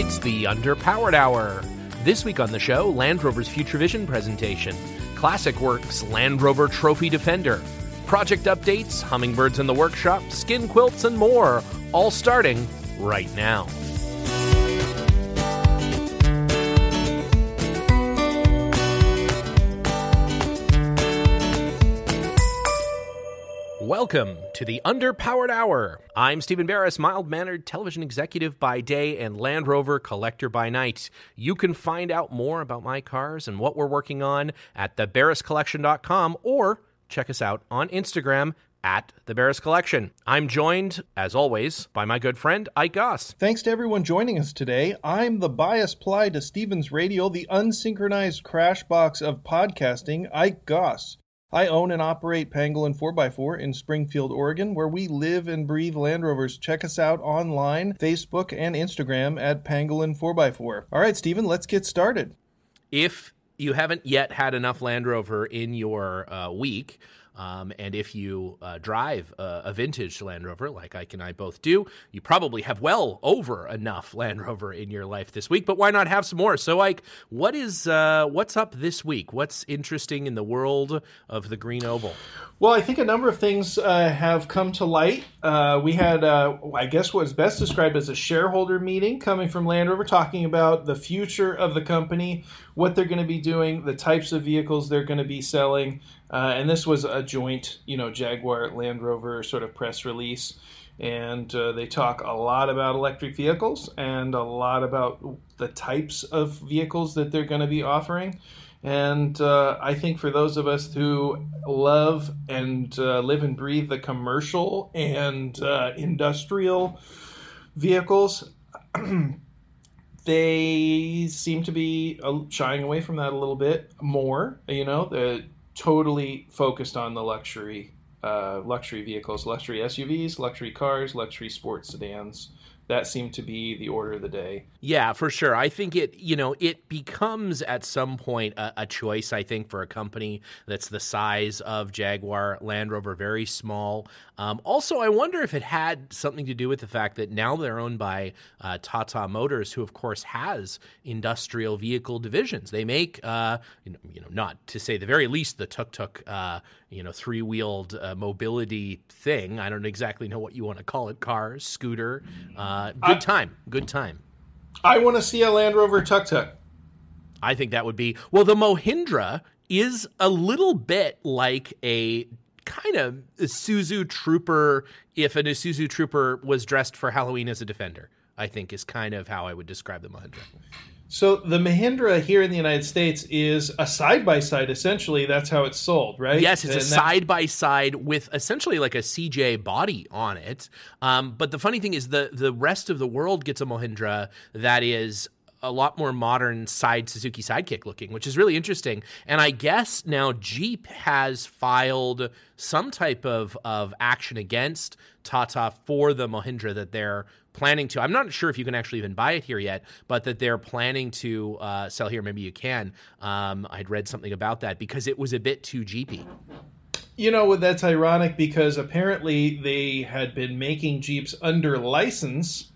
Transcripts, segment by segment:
It's the Underpowered Hour. This week on the show, Land Rover's Future Vision presentation, Classic Works Land Rover Trophy Defender, project updates, hummingbirds in the workshop, skin quilts, and more, all starting right now. Welcome to the Underpowered Hour. I'm Stephen Barris, mild mannered television executive by day and Land Rover collector by night. You can find out more about my cars and what we're working on at thebarriscollection.com or check us out on Instagram at the Barris Collection. I'm joined, as always, by my good friend Ike Goss. Thanks to everyone joining us today. I'm the bias ply to Stevens Radio, the unsynchronized crash box of podcasting, Ike Goss. I own and operate Pangolin 4x4 in Springfield, Oregon, where we live and breathe Land Rovers. Check us out online, Facebook, and Instagram at Pangolin 4x4. All right, Stephen, let's get started. If you haven't yet had enough Land Rover in your uh, week, um, and if you uh, drive a, a, vintage Land Rover, like Ike and I both do, you probably have well over enough Land Rover in your life this week. But why not have some more? So, Ike, what is uh, what's up this week? What's interesting in the world of the Green Oval? Well, I think a number of things uh, have come to light. Uh, we had, uh, I guess, what's best described as a shareholder meeting coming from Land Rover, talking about the future of the company, what they're going to be doing, the types of vehicles they're going to be selling, uh, and this was a joint, you know, Jaguar Land Rover sort of press release. And uh, they talk a lot about electric vehicles and a lot about the types of vehicles that they're going to be offering. And uh, I think for those of us who love and uh, live and breathe the commercial and uh, industrial vehicles, they seem to be uh, shying away from that a little bit more. You know, the totally focused on the luxury uh, luxury vehicles, luxury SUVs, luxury cars, luxury sports sedans. That seemed to be the order of the day. Yeah, for sure. I think it, you know, it becomes at some point a, a, choice, I think, for a company that's the size of Jaguar Land Rover, very small. Um, also, I wonder if it had something to do with the fact that now they're owned by uh, Tata Motors, who, of course, has industrial vehicle divisions. They make, uh, you, know, you know, not to say the very least, the tuk tuk, uh, you know, three wheeled uh, mobility thing. I don't exactly know what you want to call it car, scooter. Uh, good time. Good time. I want to see a Land Rover tuk tuk. I think that would be well. The Mahindra is a little bit like a kind of Isuzu Trooper if an Isuzu Trooper was dressed for Halloween as a defender. I think is kind of how I would describe the Mahindra. So the Mahindra here in the United States is a side by side. Essentially, that's how it's sold, right? Yes, it's and a side by side with essentially like a CJ body on it. Um, but the funny thing is, the the rest of the world gets a Mahindra that is a lot more modern side Suzuki Sidekick looking, which is really interesting. And I guess now Jeep has filed some type of of action against Tata for the Mahindra that they're planning to. I'm not sure if you can actually even buy it here yet, but that they're planning to uh, sell here. Maybe you can. Um, I'd read something about that because it was a bit too jeepy. You know, that's ironic because apparently they had been making Jeeps under license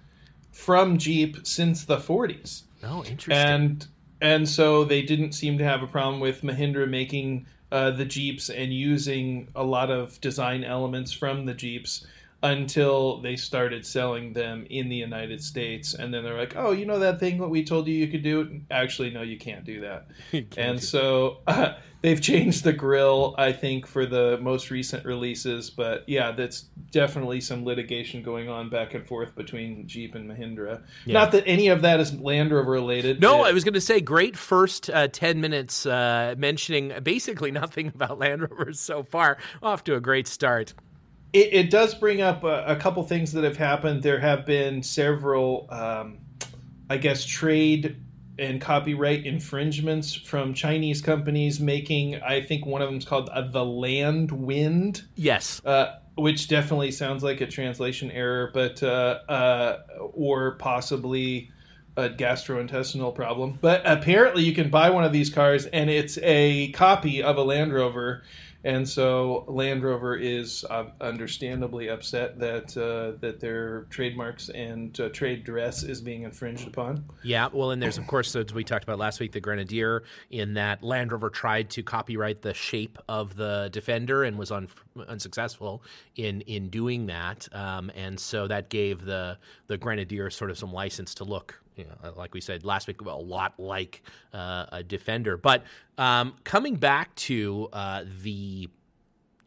from Jeep since the 40s. Oh, interesting. And and so they didn't seem to have a problem with Mahindra making uh, the Jeeps and using a lot of design elements from the Jeeps until they started selling them in the United States. And then they're like, oh, you know that thing that we told you you could do? Actually, no, you can't do that. Can't and do so uh, they've changed the grill, I think, for the most recent releases. But yeah, that's definitely some litigation going on back and forth between Jeep and Mahindra. Yeah. Not that any of that is Land Rover related. No, it, I was going to say great first uh, 10 minutes uh, mentioning basically nothing about Land Rovers so far. Off to a great start. It, it does bring up a, a, couple things that have happened. There have been several, um, I guess, trade and copyright infringements from Chinese companies making. I think one of them is called uh, the Landwind. Yes. Uh, which definitely sounds like a translation error, but uh, uh or possibly a gastrointestinal problem. But apparently, you can buy one of these cars, and it's a copy of a Land Rover and so Land Rover is uh, understandably upset that uh, that their trademarks and uh, trade dress is being infringed upon. Yeah, well, and there's of course as we talked about last week the Grenadier in that Land Rover tried to copyright the shape of the Defender and was un- unsuccessful in in doing that, um, and so that gave the the Grenadier sort of some license to look you know, like we said last week, a lot like uh, a defender. But um, coming back to uh, the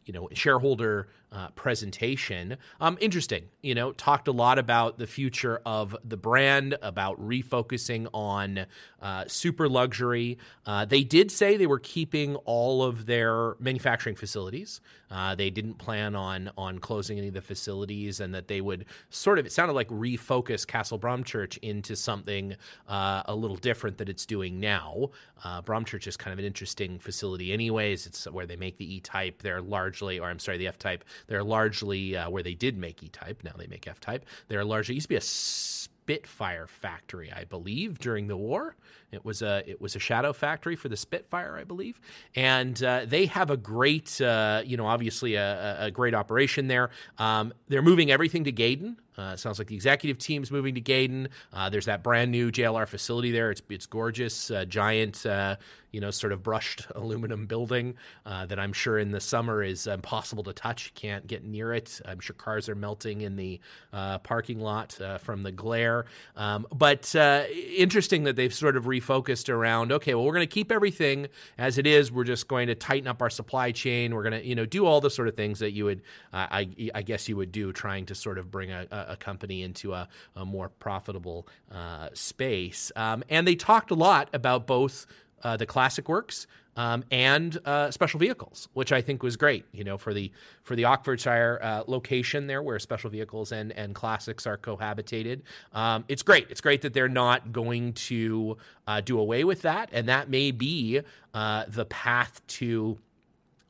you know shareholder uh, presentation. Um, interesting, you know, talked a lot about the future of the brand, about refocusing on uh, super luxury. Uh, they did say they were keeping all of their manufacturing facilities. Uh, they didn't plan on on closing any of the facilities, and that they would sort of it sounded like refocus Castle Bromwich into something uh, a little different that it's doing now. Uh, Bromchurch is kind of an interesting facility, anyways. It's where they make the E Type. They're largely, or I'm sorry, the F Type. They're largely uh, where they did make E Type. Now they make F Type. They're largely used to be a Spitfire factory, I believe, during the war. It was a it was a shadow factory for the Spitfire, I believe, and uh, they have a great, uh, you know, obviously a, a great operation there. Um, they're moving everything to Gaydon. Uh, sounds like the executive team's moving to Gaydon. Uh, there's that brand new JLR facility there. It's it's gorgeous, uh, giant, uh, you know, sort of brushed aluminum building that I'm sure in the summer is impossible to touch. You can't get near it. I'm sure cars are melting in the parking lot from the glare. Um, but interesting that they've sort of refocused around. Okay, well, we're going to keep everything as it is. We're just going to tighten up our supply chain. We're going to, you know, do all the sort of things that you would, I, I guess, you would do trying to sort of bring a, a a company into a, a more profitable uh, space. Um, and they talked a lot about both uh, the classic works um, and uh, special vehicles, which I think was great. You know, for the for the Oxfordshire uh, location there, where special vehicles and and classics are cohabitated, um, it's great. It's great that they're not going to uh, do away with that, and that may be uh, the path to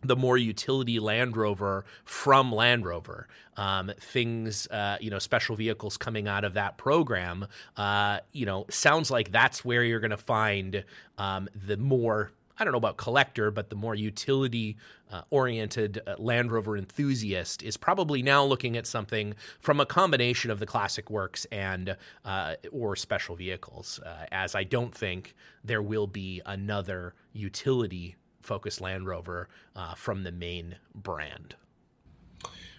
the more utility Land Rover from Land Rover. Um, things, uh, you know, special vehicles coming out of that program, uh, you know, sounds like that's where you're going to find um, the more. I don't know about collector, but the more utility uh, oriented uh, Land Rover enthusiast is probably now looking at something from a combination of the classic works and uh, or special vehicles. Uh, as I don't think there will be another utility focused Land Rover uh, from the main brand.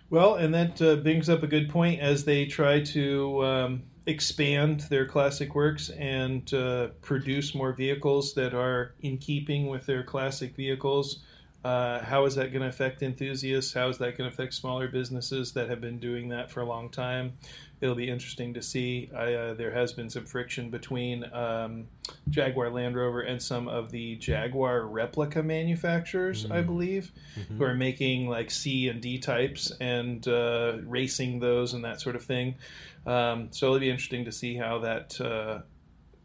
Well, and that uh, brings up a good point as they try to um, expand their classic works and uh, produce more vehicles that are in keeping with their classic vehicles. Uh, how is that going to affect enthusiasts? How is that going to affect smaller businesses that have been doing that for a long time? It'll be interesting to see. I, uh, there has been some friction between um, Jaguar Land Rover and some of the Jaguar replica manufacturers, mm-hmm. I believe, mm-hmm. who are making like C and D types and uh, racing those and that sort of thing. Um, so it'll be interesting to see how that uh,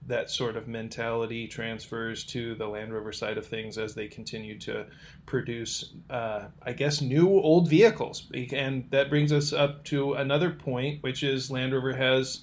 that sort of mentality transfers to the Land Rover side of things as they continue to produce, uh, I guess, new old vehicles. And that brings us up to another point, which is Land Rover has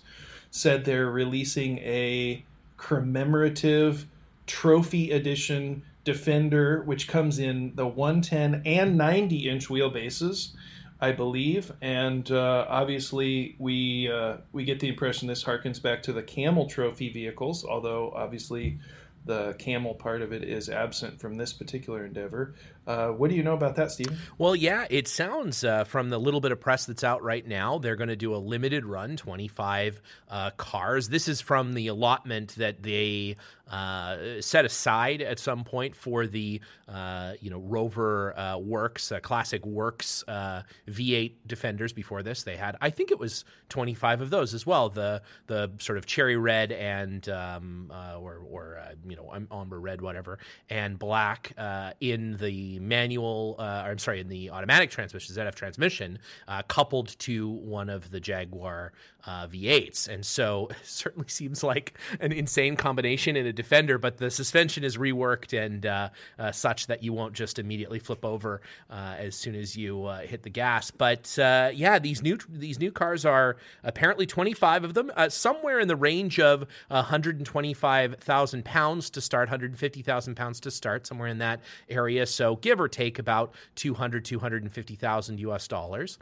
said they're releasing a commemorative trophy edition Defender, which comes in the 110 and 90 inch wheelbases. I believe, and uh, obviously we uh, we get the impression this harkens back to the Camel Trophy vehicles, although obviously the camel part of it is absent from this particular endeavor. Uh, what do you know about that, Stephen? Well, yeah, it sounds uh, from the little bit of press that's out right now, they're going to do a limited run, 25 uh, cars. This is from the allotment that they uh, set aside at some point for the uh, you know Rover uh, Works, classic Works V8 Defenders. Before this, they had I think it was 25 of those as well. The the sort of cherry red and um, or or you know umber red, whatever, and black in the manual, uh, or I'm sorry, in the automatic transmission, ZF transmission, uh, coupled to one of the Jaguar uh, V8s. And so certainly seems like an insane combination in a Defender, but the suspension is reworked and uh, uh, such that you won't just immediately flip over uh, as soon as you hit the gas. But yeah, these new these new cars are apparently 25 of them, somewhere in the range of 125,000 pounds to start, 150,000 pounds to start, somewhere in that area. So give or take about 200, 250,000 US dollars.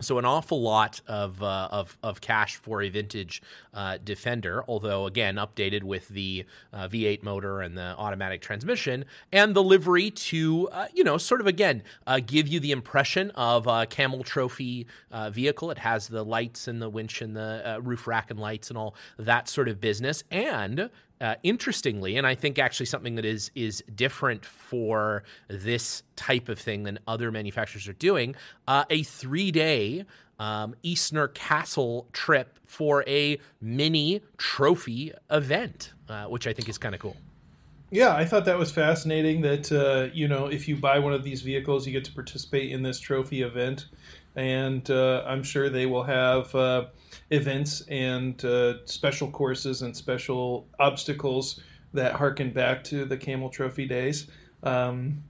So an awful lot of, uh, of, of cash for a vintage uh, Defender, although again updated with the uh, V8 motor and the automatic transmission and the livery to uh, you know sort of again uh, give you the impression of a Camel Trophy uh, vehicle. It has the lights and the winch and the roof rack and lights and all that sort of business, and uh, interestingly, and I think actually something that is is different for this type of thing than other manufacturers are doing, uh, a three day um, Eastnor Castle trip for a mini trophy event, uh, which I think is kind of cool. Yeah, I thought that was fascinating. That uh, you know, if you buy one of these vehicles, you get to participate in this trophy event, and uh, I'm sure they will have uh, events and uh, special courses and special obstacles that harken back to the Camel Trophy days. Um,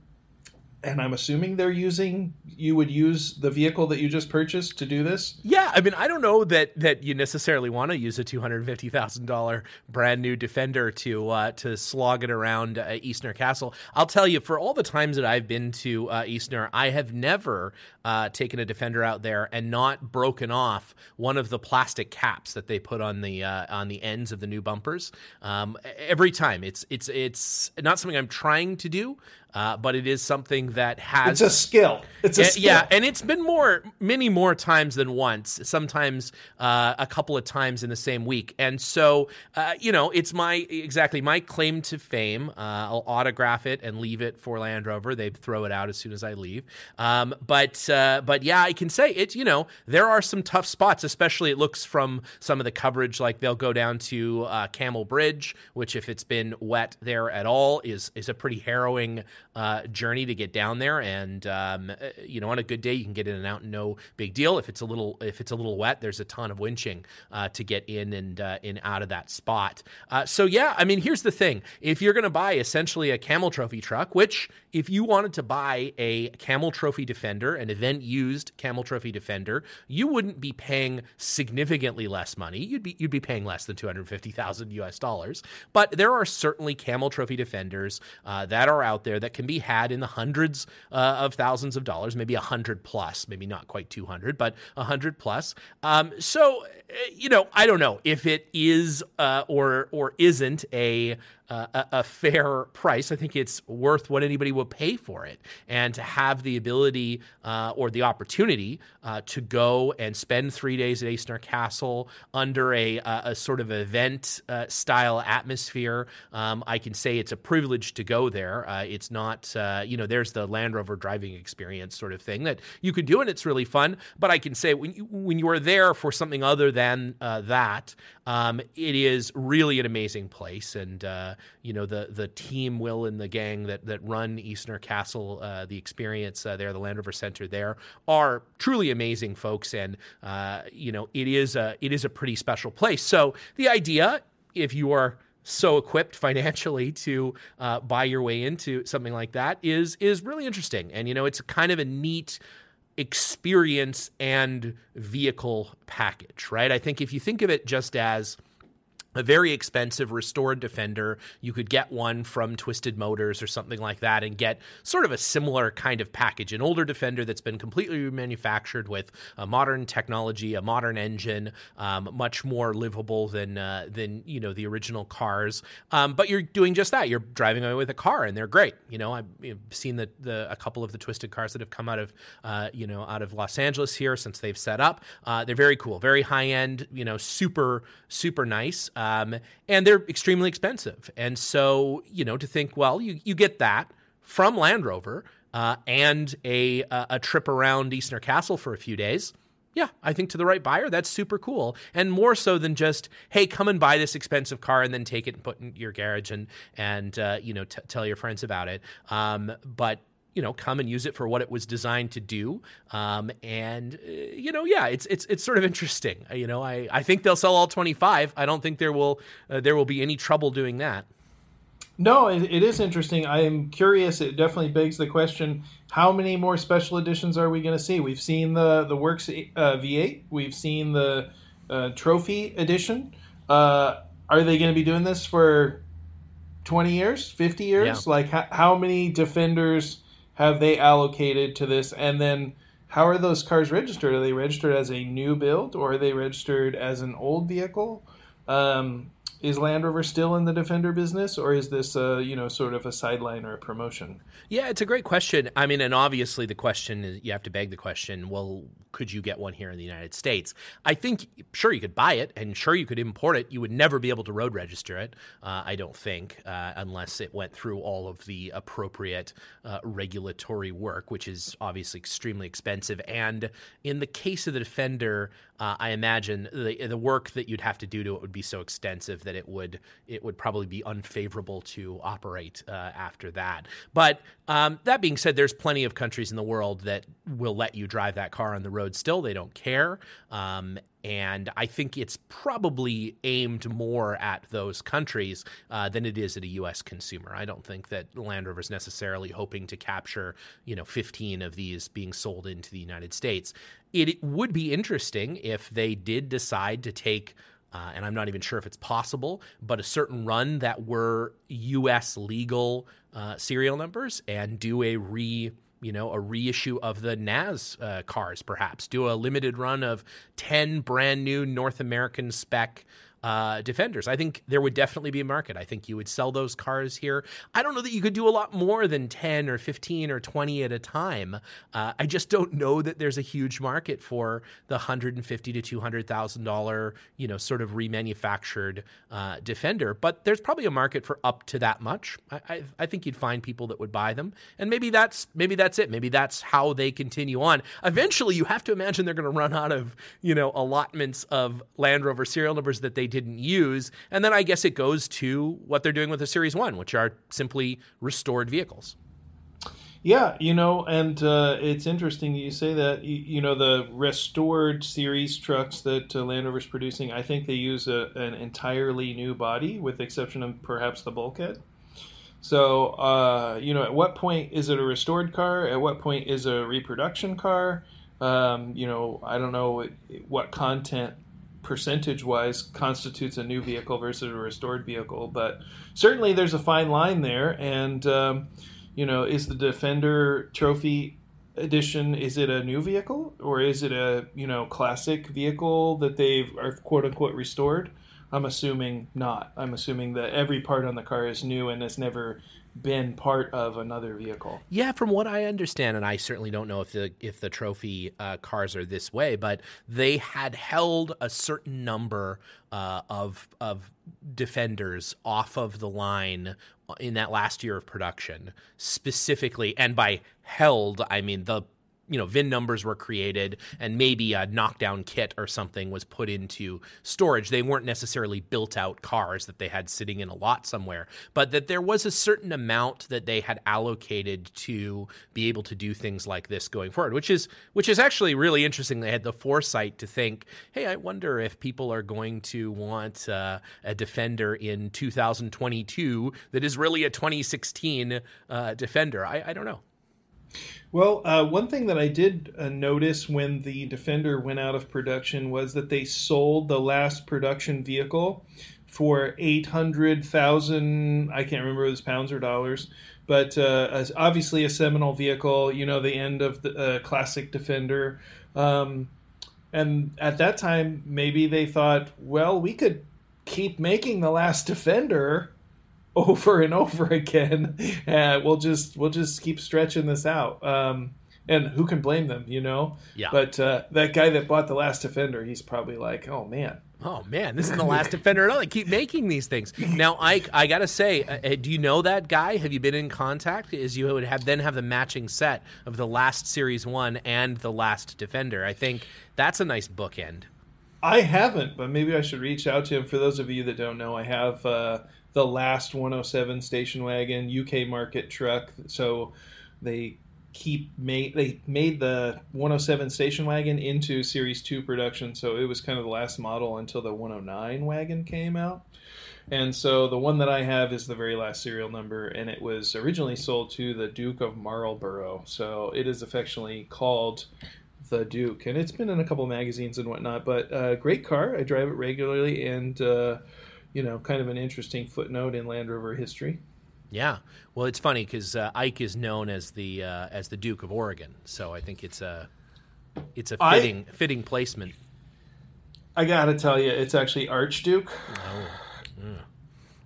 and I'm assuming they're using you would use the vehicle that you just purchased to do this. Yeah, I mean, I don't know that that you necessarily want to use a two hundred fifty thousand dollar brand new Defender to uh, to slog it around uh, Eastnor Castle. I'll tell you, for all the times that I've been to uh, Eastnor, I have never uh, taken a Defender out there and not broken off one of the plastic caps that they put on the uh, on the ends of the new bumpers. Um, every time, it's it's it's not something I'm trying to do. Uh, but it is something that has it's a skill. It's a skill. yeah, and it's been more, many more times than once. Sometimes uh, a couple of times in the same week, and so uh, you know, it's my exactly my claim to fame. Uh, I'll autograph it and leave it for Land Rover. They throw it out as soon as I leave. Um, but uh, but yeah, I can say it. You know, there are some tough spots, especially it looks from some of the coverage. Like they'll go down to Camel Bridge, which if it's been wet there at all is is a pretty harrowing uh, journey to get down there. And um, uh, you know, on a good day, you can get in and out, no big deal. If it's a little if it's a little wet, there's a ton of winching uh, to get in and uh, in out of that spot. Uh, so yeah, I mean, here's the thing: if you're going to buy essentially a Camel Trophy truck, which if you wanted to buy a Camel Trophy Defender, an event used Camel Trophy Defender, you wouldn't be paying significantly less money. You'd be you'd be paying less than 250,000 US dollars. But there are certainly Camel Trophy Defenders uh, that are out there that can be had in the hundreds uh, of thousands of dollars, maybe a hundred plus, maybe not quite 200, but a hundred plus. Um, so, uh, you know, I don't know if it is uh, or or isn't a a, a, fair price. I think it's worth what anybody will pay for it. And to have the ability uh, or the opportunity uh, to go and spend three days at Eastnor Castle under a, a, a sort of event uh, style atmosphere, um, I can say it's a privilege to go there. Uh, it's not, uh, you know, there's the Land Rover driving experience sort of thing that you could do, and it's really fun. But I can say when you, when you are there for something other than that, um, it is really an amazing place. And, you know the the team will and the gang that that run Eastnor Castle, uh, the experience uh, there, the Land Rover Center there, are truly amazing folks, and uh, you know it is a it is a pretty special place. So the idea, if you are so equipped financially to uh, buy your way into something like that, is is really interesting, and you know it's kind of a neat experience and vehicle package, right? I think if you think of it just as a very expensive restored Defender. You could get one from Twisted Motors or something like that and get sort of a similar kind of package an older Defender that's been completely remanufactured with a modern technology, a modern engine, um, much more livable than, uh, than you know, the original cars. Um, but you're doing just that. You're driving away with a car and they're great. You know, I've seen the, the, a couple of the Twisted cars that have come out of, uh, you know, out of Los Angeles here since they've set up. Uh, they're very cool, very high end, you know, super, super nice. Um, and they're extremely expensive. And so, you know, to think, well, you, you get that from Land Rover uh, and a, a trip around Eastnor Castle for a few days. Yeah, I think to the right buyer, that's super cool. And more so than just, hey, come and buy this expensive car and then take it and put it in your garage and, and uh, you know, t- tell your friends about it. Um, but you know come and use it for what it was designed to do. Um, and uh, you know yeah it's it's it's sort of interesting. You know i i think they'll sell all 25 i don't think there will uh, there will be any trouble doing that. No it, it is interesting. I am curious. It definitely begs the question how many more special editions are we going to see? We've seen the the works uh, v8 we've seen the uh, trophy edition. Uh, are they going to be doing this for 20 years 50 years? Yeah. like how many defenders have they allocated to this? And then how are those cars registered? Are they registered as a new build or are they registered as an old vehicle? Um, is Land Rover still in the Defender business, or is this a, you know sort of a sideline or a promotion? Yeah, it's a great question. I mean, and obviously the question is you have to beg the question. Well, could you get one here in the United States? I think sure you could buy it, and sure you could import it. You would never be able to road register it. Uh, I don't think, uh, unless it went through all of the appropriate uh, regulatory work, which is obviously extremely expensive. And in the case of the Defender, uh, I imagine the the work that you'd have to do to it would be so extensive that it would it would probably be unfavorable to operate uh, after that. But um, that being said, there's plenty of countries in the world that will let you drive that car on the road still. They don't care. Um, and I think it's probably aimed more at those countries uh, than it is at a U.S. consumer. I don't think that Land Rover is necessarily hoping to capture, you know, 15 of these being sold into the United States. It, it would be interesting if they did decide to take uh, and I'm not even sure if it's possible, but a certain run that were U.S. legal uh, serial numbers and do a re you know, a reissue of the NAS uh, cars, perhaps. Do a limited run of 10 brand new North American spec uh, defenders. I think there would definitely be a market. I think you would sell those cars here. I don't know that you could do a lot more than 10 or 15 or 20 at a time. Uh, I just don't know that there's a huge market for the 150 to 200,000 dollar, you know, sort of remanufactured uh, defender. But there's probably a market for up to that much. I, I, I think you'd find people that would buy them, and maybe that's maybe that's it. Maybe that's how they continue on. Eventually, you have to imagine they're going to run out of you know allotments of Land Rover serial numbers that they didn't use. And then I guess it goes to what they're doing with the Series 1, which are simply restored vehicles. Yeah, you know, and uh, it's interesting you say that. You, you, know, the restored series trucks that uh, Land producing, I think they use a, an entirely new body, with the exception of perhaps the bulkhead. So, uh, you know, at what point is it a restored car? At what point is a reproduction car? Um, you know, I don't know what, what content percentage wise constitutes a new vehicle versus a restored vehicle. But certainly there's a fine line there. And, um, you know, is the Defender Trophy edition is it a new vehicle or is it a you know classic vehicle that they've are quote unquote restored i'm assuming not i'm assuming that every part on the car is new and has never been part of another vehicle. Yeah, from what I understand, and I certainly don't know if the if the trophy uh, cars are this way, but they had held a certain number uh, of of defenders off of the line in that last year of production, specifically, and by held I mean the you know VIN numbers were created and maybe a knockdown kit or something was put into storage. They weren't necessarily built out cars that they had sitting in a lot somewhere, but that there was a certain amount that they had allocated to be able to do things like this going forward, which is which is actually really interesting. They had the foresight to think, hey, I wonder if people are going to want uh, a Defender in 2022 that is really a 2016 uh, Defender. I, I don't know. Well, uh, one thing that I did uh, notice when the Defender went out of production was that they sold the last production vehicle for eight hundred thousand. I can't remember was pounds or dollars, but uh, obviously a seminal vehicle. You know, the end of the uh, classic Defender. Um, and at that time, maybe they thought, well, we could keep making the last Defender over and over again. Uh, we'll just we'll just keep stretching this out. Um, and who can blame them, you know? Yeah. But uh, that guy that bought the last Defender, he's probably like, oh man. Oh man, this is the last Defender at all. They keep making these things. Now, Ike, I gotta say, uh, uh, do you know that guy? Have you been in contact? Is you would have then have the matching set of the last Series One and the last Defender. I think that's a nice bookend. I haven't, but maybe I should reach out to him. For those of you that don't know, I have uh, the last 107 station wagon UK market truck. So they keep made they made the 107 station wagon into series 2 production. So it was kind of the last model until the 109 wagon came out. And so the one that i have is the very last serial number and it was originally sold to the duke of marlborough. So it is affectionately called the duke. And it's been in a couple magazines and whatnot but uh, great car. I drive it regularly and uh, you know kind of an interesting footnote in land rover history yeah, well, it's funny because uh, Ike is known as the uh, as the Duke of Oregon, so I think it's a it's a fitting I, fitting placement. I gotta tell you, it's actually Archduke. Oh. Mm.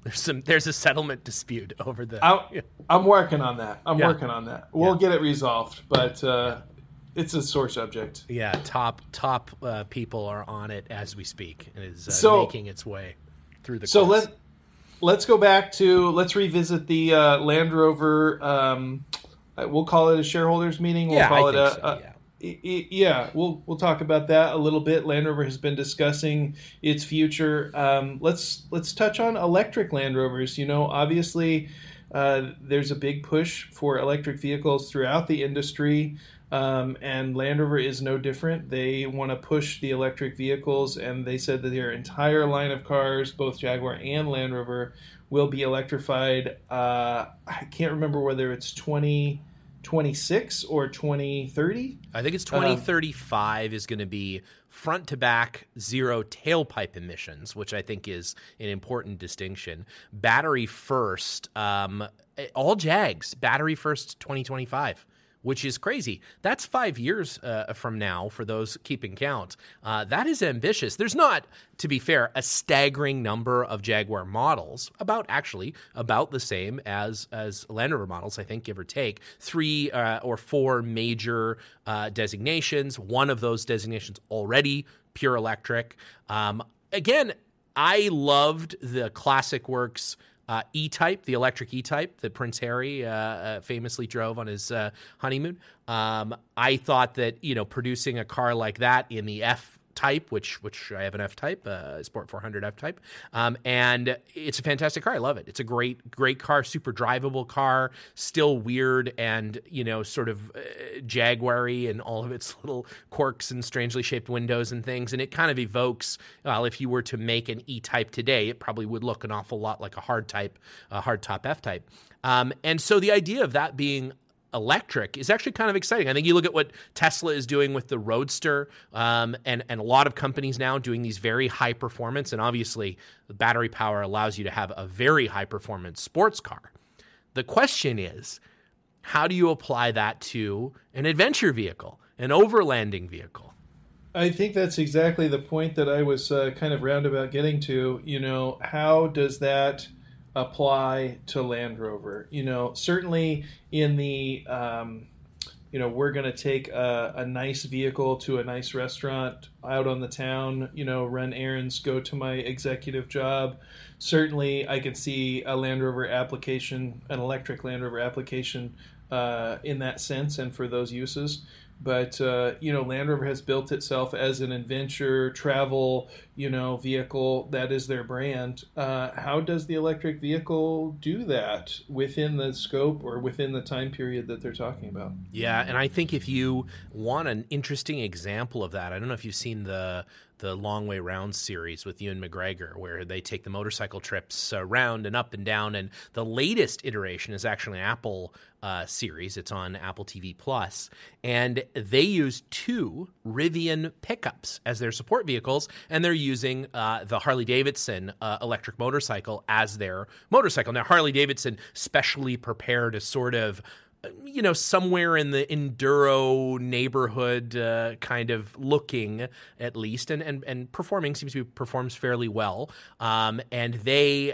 There's some there's a settlement dispute over the. I'm, I'm working on that. I'm yeah. working on that. We'll yeah. get it resolved, but uh, it's a sore subject. Yeah, top top uh, people are on it as we speak. It is uh, so, making its way through the. So let let's go back to let's revisit the uh, Land Rover. Um, uh, we'll call it a shareholders meeting. We'll yeah, call I it a, so, yeah. yeah. We'll we'll talk about that a little bit. Land Rover has been discussing its future. Um, let's let's touch on electric Land Rovers. You know, obviously. Uh, there's a big push for electric vehicles throughout the industry. Um, and Land Rover is no different. They want to push the electric vehicles, and they said that their entire line of cars, both Jaguar and Land Rover, will be electrified. Uh, I can't remember whether it's 2026 or 2030. I think it's 2035 um, is going to be front to back zero tailpipe emissions, which I think is an important distinction. Battery first, um, all Jags, battery first 2025 which is crazy. That's five years uh, from now for those keeping count. Uh, that is ambitious. There's not, to be fair, a staggering number of Jaguar models. About actually about the same as as Land Rover models, I think, give or take. Three uh, or four major uh, designations. One of those designations already pure electric. Um, again, I loved the Classic Works uh, E-Type, the electric E-Type that Prince Harry uh, uh, famously drove on his uh, honeymoon. Um, I thought that you know producing a car like that in the F type, which which I have an F type, uh, Sport 400 F type, um, and it's a fantastic car. I love it. It's a great great car, super drivable car, still weird and you know sort of uh, Jaguary and all of its little quirks and strangely shaped windows and things, and it kind of evokes. Well, if you were to make an E type today, it probably would look an awful lot like a hard type, a hard top F type. Um, and so the idea of that being electric is actually kind of exciting. I think you look at what Tesla is doing with the Roadster, um, and and a lot of companies now doing these very high performance, and obviously the battery power allows you to have a very high performance sports car. The question is, how do you apply that to an adventure vehicle, an overlanding vehicle? I think that's exactly the point that I was uh, kind of roundabout getting to. You know, how does that apply to Land Rover. You know, certainly in the um, you know we're going to take a, a, nice vehicle to a nice restaurant out on the town you know run errands go to my executive job certainly i can see a land rover application an electric land rover application uh, in that sense and for those uses but uh, you know land rover has built itself as an adventure travel you know vehicle that is their brand. Uh, how does the electric vehicle do that within the scope or within the time period that they're talking about? Yeah and i think if you want an interesting example of that i don't know if you've seen the the Long Way Round series with Ewan McGregor, where they take the motorcycle trips around and up and down. And the latest iteration is actually an Apple uh, series. It's on Apple TV Plus, and they use two Rivian pickups as their support vehicles, and they're using uh, the Harley Davidson uh, electric motorcycle as their motorcycle. Now, Harley Davidson specially prepared a sort of you know, somewhere in the enduro neighborhood, uh, kind of looking at least, and and and performing seems to be performs fairly well. Um, and they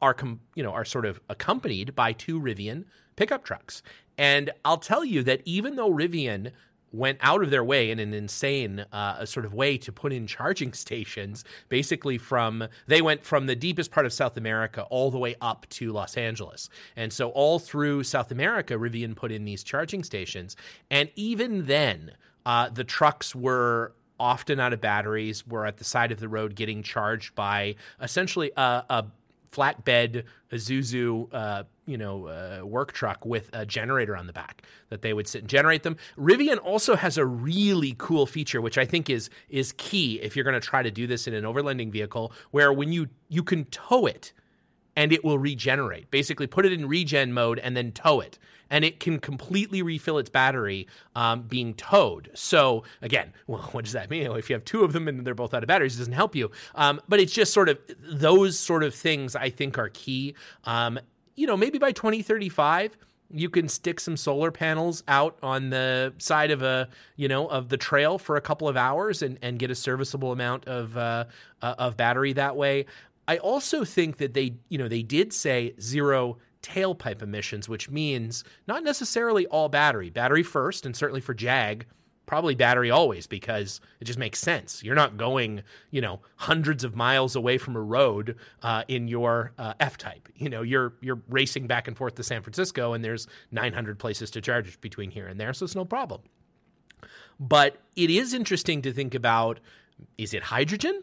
are, com- you know, are sort of accompanied by two Rivian pickup trucks. And I'll tell you that even though Rivian went out of their way in an insane uh, sort of way to put in charging stations basically from they went from the deepest part of south america all the way up to los angeles. And so all through south america rivian put in these charging stations. And even then uh, the trucks were often out of batteries were at the side of the road getting charged by essentially a, a flatbed Isuzu, uh, you know, uh, work truck with a generator on the back that they would sit and generate them. Rivian also has a really cool feature, which I think is is key if you're going to try to do this in an overlanding vehicle, where when you you can tow it and it will regenerate. Basically, put it in regen mode and then tow it, and it can completely refill its battery um, being towed. So again, well, what does that mean? If you have two of them and they're both out of batteries, it doesn't help you. Um, but it's just sort of those sort of things I think are key. Um, you know, maybe by 2035 you can stick some solar panels out on the side of a you know of the trail for a couple of hours and, and get a serviceable amount of uh, uh, of battery that way. I also think that they, you know, they did say zero tailpipe emissions, which means not necessarily all battery. Battery first, and certainly for Jag, probably battery always because it just makes sense. You're not going, you know, hundreds of miles away from a road uh, in your uh, F type. You know, you're you're racing back and forth to San Francisco, and there's 900 places to charge between here and there, so it's no problem. But it is interesting to think about: is it hydrogen?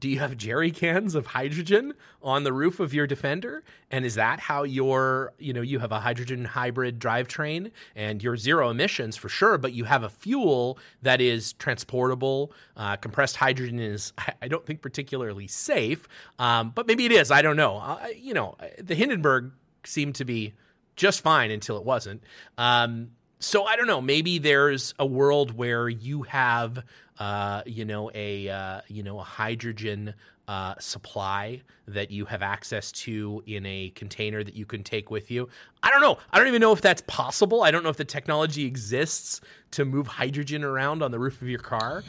Do you have jerry cans of hydrogen on the roof of your defender? And is that how your you know you have a hydrogen hybrid drivetrain and you're zero emissions for sure but you have a fuel that is transportable uh, compressed hydrogen is i don't think particularly safe um, but maybe it is i don't know. You know the hindenburg seemed to be just fine until it wasn't. Um, so I don't know. Maybe there's a world where you have, uh, you know, a uh, you know a hydrogen uh, supply that you have access to in a container that you can take with you. I don't know. I don't even know if that's possible. I don't know if the technology exists to move hydrogen around on the roof of your car.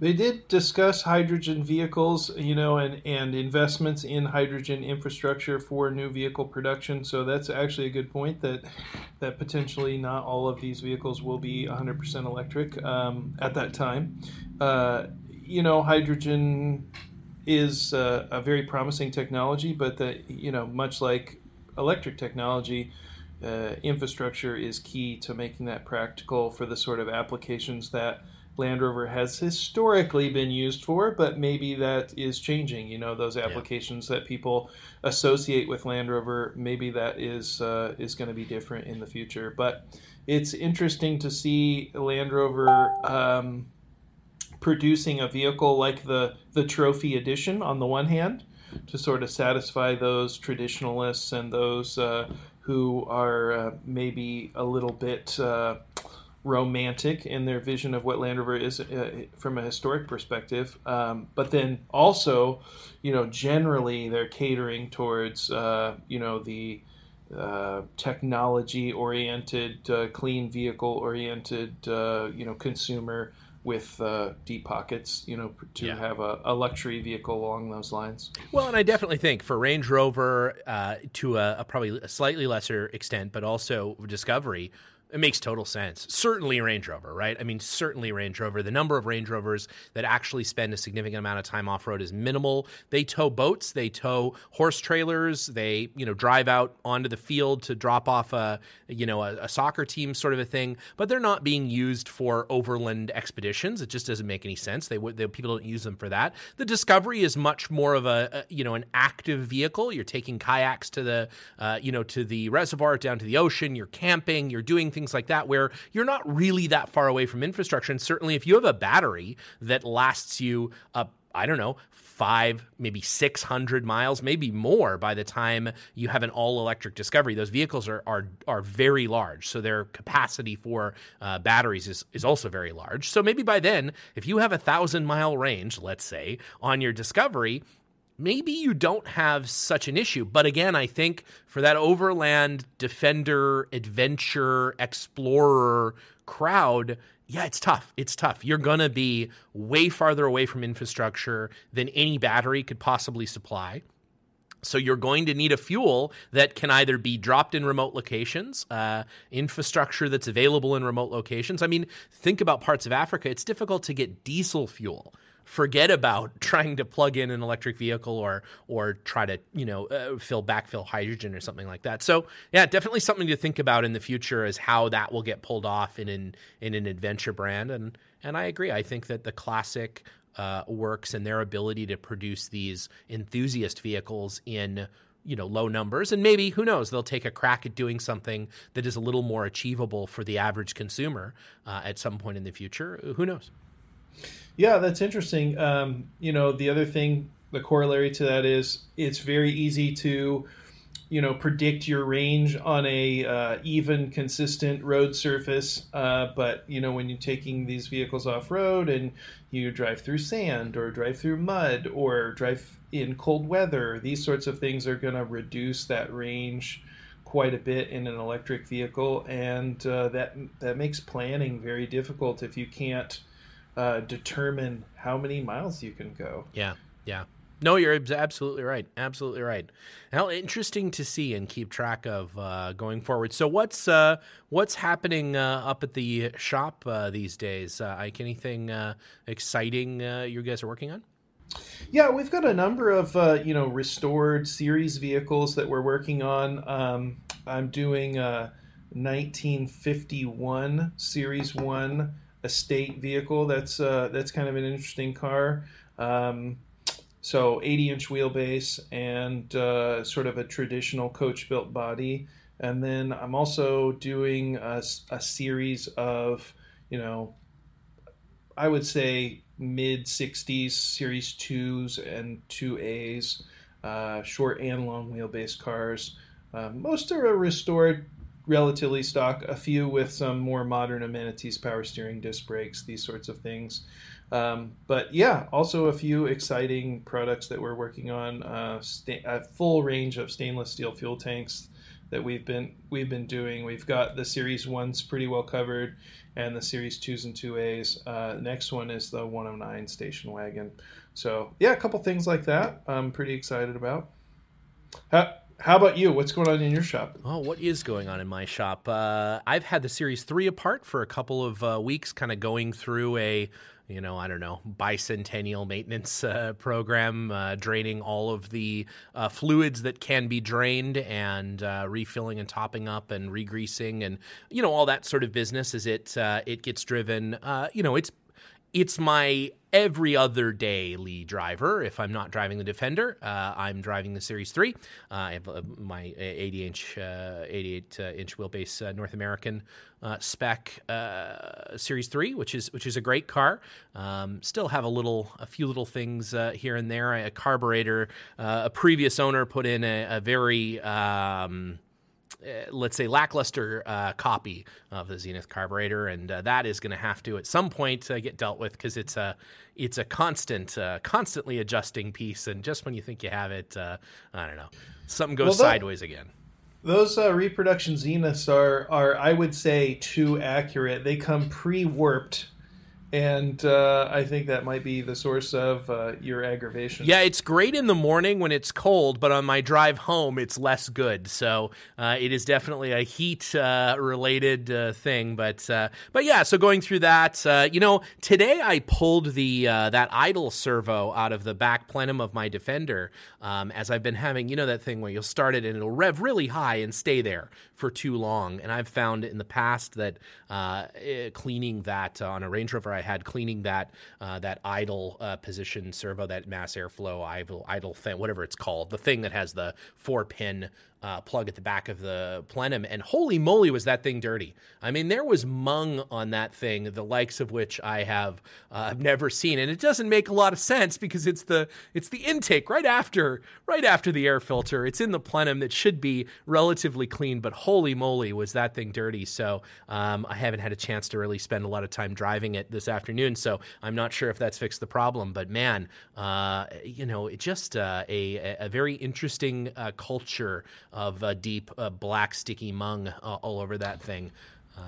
They did discuss hydrogen vehicles, you know, and, and investments in hydrogen infrastructure for new vehicle production. So that's actually a good point that that potentially not all of these vehicles will be 100% electric um, at that time. Uh, you know, hydrogen is uh, a very promising technology, but that you know, much like electric technology. Uh, infrastructure is key to making that practical for the sort of applications that Land Rover has historically been used for, but maybe that is changing. You know, those applications yeah. that people associate with Land Rover, maybe that is uh, is going to be different in the future. But it's interesting to see Land Rover um, producing a vehicle like the the Trophy Edition on the one hand, to sort of satisfy those traditionalists and those uh, who are uh, maybe a little bit uh, romantic in their vision of what Land Rover is uh, from a historic perspective. Um, but then also, you know, generally they're catering towards, uh, you know, the uh, technology oriented, uh, clean vehicle oriented, uh, you know, consumer with uh, deep pockets, you know, to yeah. have a, a, luxury vehicle along those lines. Well, and I definitely think for Range Rover, to a, a probably a slightly lesser extent, but also Discovery, it makes total sense. Certainly Range Rover, right? I mean, certainly Range Rover. The number of Range Rovers that actually spend a significant amount of time off road is minimal. They tow boats, they tow horse trailers, they you know drive out onto the field to drop off a you know a, a soccer team sort of a thing. But they're not being used for overland expeditions. It just doesn't make any sense. They people don't use them for that. The Discovery is much more of a, a you know an active vehicle. You're taking kayaks to the uh, you know to the reservoir down to the ocean. You're camping. You're doing things things like that, where you're not really that far away from infrastructure. And certainly, if you have a battery that lasts you up, I don't know, five, maybe 600 miles, maybe more by the time you have an all electric Discovery. Those vehicles are, are, are very large. So their capacity for uh, batteries is, is also very large. So maybe by then, if you have a thousand mile range, let's say, on your Discovery, maybe you don't have such an issue. But again, I think for that overland defender, adventure, explorer crowd, yeah, it's tough. It's tough. You're going to be way farther away from infrastructure than any battery could possibly supply. So you're going to need a fuel that can either be dropped in remote locations, uh, infrastructure that's available in remote locations. I mean, think about parts of Africa. It's difficult to get diesel fuel forget about trying to plug in an electric vehicle or or try to you know uh, fill backfill hydrogen or something like that. So yeah, definitely something to think about in the future is how that will get pulled off in an in an adventure brand. And and I agree. I think that the classic uh, works and their ability to produce these enthusiast vehicles in you know low numbers and maybe who knows they'll take a crack at doing something that is a little more achievable for the average consumer uh, at some point in the future who knows yeah, that's interesting. Um, you know, the other thing, the corollary to that is it's very easy to, you know, predict your range on a uh, even, consistent road surface. Uh, but you know, when you're taking these vehicles off road and you drive through sand or drive through mud or drive in cold weather, these sorts of things are going to reduce that range quite a bit in an electric vehicle, and uh, that that makes planning very difficult if you can't uh, determine how many miles you can go. Yeah, yeah. No, you're absolutely right. Absolutely right. How interesting to see and keep track of uh, going forward. So, what's uh, what's happening uh, up at the shop uh, these days? Uh, Ike, anything uh, exciting you guys are working on? Yeah, we've got a number of you know restored series vehicles that we're working on. Um, I'm doing a 1951 Series One estate vehicle. That's uh, that's kind of an interesting car. Um, so 80 inch wheelbase and uh, sort of a traditional coach built body. And then I'm also doing a, a series of, you know, I would say mid 60s Series 2s and 2As, uh, short and long wheelbase cars. Uh, most are restored relatively stock, a few with some more modern amenities, power steering, disc brakes, these sorts of things. Um, but yeah, also a few exciting products that we're working on. Uh, a full range of stainless steel fuel tanks that we've been we've been doing. We've got the Series ones pretty well covered, and the Series twos and two A's. Uh, next one is the 109 station wagon. So yeah, a couple things like that. I'm pretty excited about. How about you? What's going on in your shop? Oh, what is going on in my shop? Uh, I've had the series three apart for a couple of uh, weeks, kind of going through a, you know, I don't know, bicentennial maintenance uh, program, uh, draining all of the uh, fluids that can be drained and uh, refilling and topping up and regreasing and you know all that sort of business as it it gets driven. you know, it's it's my every other day lead driver. If I'm not driving the Defender, uh, I'm driving the Series 3. Uh, I have uh, my 80 inch, uh, 88 uh, inch wheelbase uh, North American spec Series 3, which is which is a great car. Um, still have a little, a few little things here and there. A carburetor, a previous owner put in a, a very um, uh, let's say lackluster uh, copy of the Zenith carburetor, and uh, that is going to have to at some point uh, get dealt with because it's a it's a constant, uh, constantly adjusting piece, and just when you think you have it, uh, I don't know, something goes well, that, sideways again. Those reproduction Zeniths are are I would say too accurate. They come pre warped and uh, I think that might be the source of uh, your aggravation. Yeah, it's great in the morning when it's cold, but on my drive home, it's less good. So uh, it is definitely a heat uh, related uh, thing. But uh, but yeah, so going through that, you know, today I pulled the that idle servo out of the back plenum of my Defender, um, as I've been having, you know, that thing where you'll start it and it'll rev really high and stay there for too long. And I've found in the past that eh, cleaning that on a Range Rover. I had cleaning that uh, that idle uh, position servo, that mass airflow idle idle thing, whatever it's called, the thing that has the four pin uh, plug at the back of the plenum, and holy moly, was that thing dirty! I mean, there was mung on that thing, the likes of which I have uh, never seen, and it doesn't make a lot of sense because it's the it's the intake right after right after the air filter. It's in the plenum that should be relatively clean, but holy moly, was that thing dirty! So um, I haven't had a chance to really spend a lot of time driving it this afternoon, so I'm not sure if that's fixed the problem. But man, uh, you know, it just uh, a a very interesting uh, culture of uh, deep uh, black sticky mung uh, all over that thing.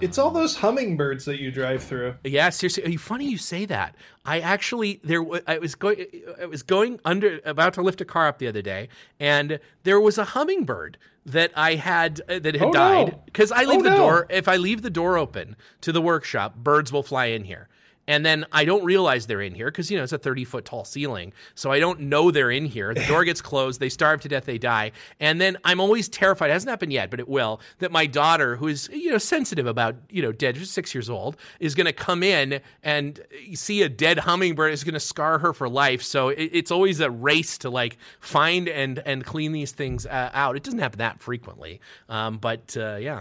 It's all those hummingbirds that you drive through. Yeah, seriously. Are you funny you say that. I actually there I was going I was going under about to lift a car up the other day, and there was a hummingbird that I had uh, that had Oh, died no. because I leave Oh, the no. door. If I leave the door open to the workshop, birds will fly in here. And then I don't realize they're in here because you know it's a thirty foot tall ceiling, so I don't know they're in here. The door gets closed, they starve to death, they die, and then I'm always terrified. It hasn't happened yet, but it will. That my daughter, who is you know sensitive about you know dead, she's six years old, is going to come in and see a dead hummingbird is going to scar her for life. So it, it's always a race to like find and and clean these things uh, out. It doesn't happen that frequently, um, but uh, yeah.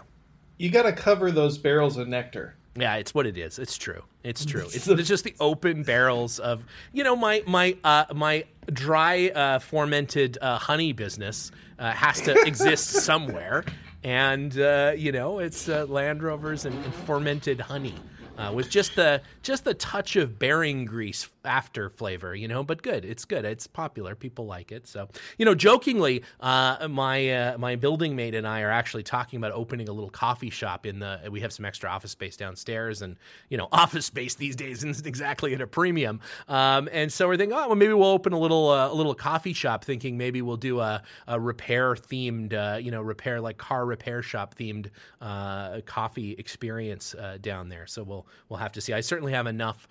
You got to cover those barrels of nectar. Yeah, it's what it is. It's true. It's true. It's, it's just the open barrels of you know my my uh, my dry uh, fermented uh, honey business uh, has to exist somewhere, and uh, you know it's uh, Land Rovers and, and fermented honey. Uh, with just the just the touch of bearing grease after flavor, you know, but good. It's good. It's popular. People like it. So, you know, jokingly, uh, my uh, my building mate and I are actually talking about opening a little coffee shop in the. We have some extra office space downstairs, and you know, office space these days isn't exactly at a premium. Um, and so we're thinking, oh, well, maybe we'll open a little uh, a little coffee shop. Thinking maybe we'll do a, a repair themed, uh, you know, repair like car repair shop themed uh, coffee experience uh, down there. So we'll we'll have to see. I certainly have enough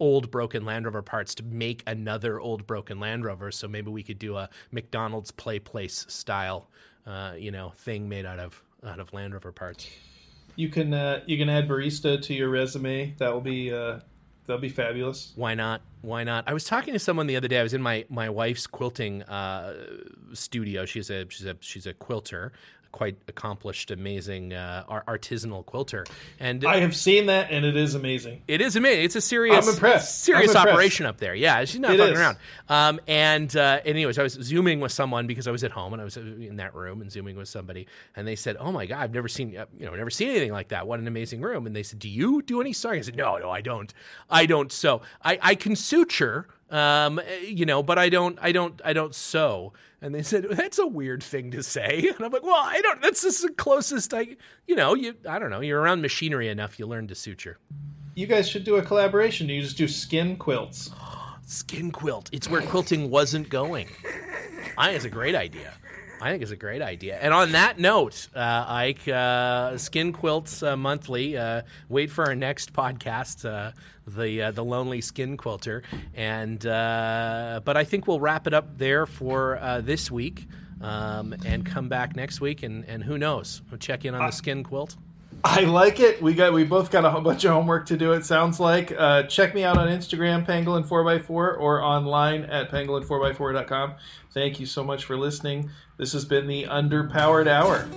old broken Land Rover parts to make another old broken Land Rover. So maybe we could do a McDonald's play place style, uh, you know, thing made out of out of Land Rover parts. You can uh, you can add barista to your resume. That will be uh, that'll be fabulous. Why not? Why not? I was talking to someone the other day. I was in my my wife's quilting uh, studio. She's a she's a she's a quilter, quite accomplished, amazing uh, artisanal quilter, and I have seen that, and it is amazing. It is amazing. It's a serious, I'm impressed. serious I'm impressed. operation up there. Yeah, she's not It fucking is. around. Um, and uh, anyways, I was zooming with someone because I was at home and I was in that room and zooming with somebody, and they said, "Oh my god, I've never seen, uh, you know, never seen anything like that. What an amazing room!" And they said, "Do you do any sewing?" I said, "No, no, I don't. I don't sew. I, I can suture." Um, you know, but I don't, I don't, I don't sew. And they said that's a weird thing to say, and I'm like, well, I don't. That's just the closest I, you know, you, I don't know. You're around machinery enough, you learn to suture. You guys should do a collaboration. You just do skin quilts. Skin quilt. It's where quilting wasn't going. I it's a great idea. I think it's a great idea. And on that note, uh, Ike, uh, Skin Quilts uh, Monthly. Uh, wait for our next podcast, uh, the uh, the Lonely Skin Quilter. And uh, but I think we'll wrap it up there for uh, this week, um, and come back next week. And, and who knows? We'll check in on the Skin Quilt. I like it. We got we both got a whole bunch of homework to do. It sounds like. Uh, check me out on Instagram, Pangolin four x four, or online at pangolin four x four.com. Thank you so much for listening. This has been the Underpowered Hour.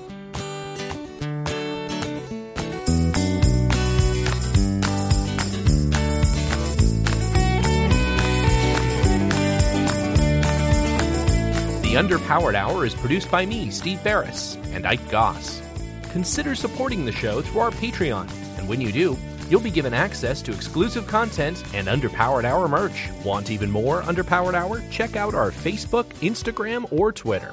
The Underpowered Hour is produced by me, Steve Barris, and Ike Goss. Consider supporting the show through our Patreon, and when you do, you'll be given access to exclusive content and Underpowered Hour merch. Want even more Underpowered Hour? Check out our Facebook, Instagram, or Twitter.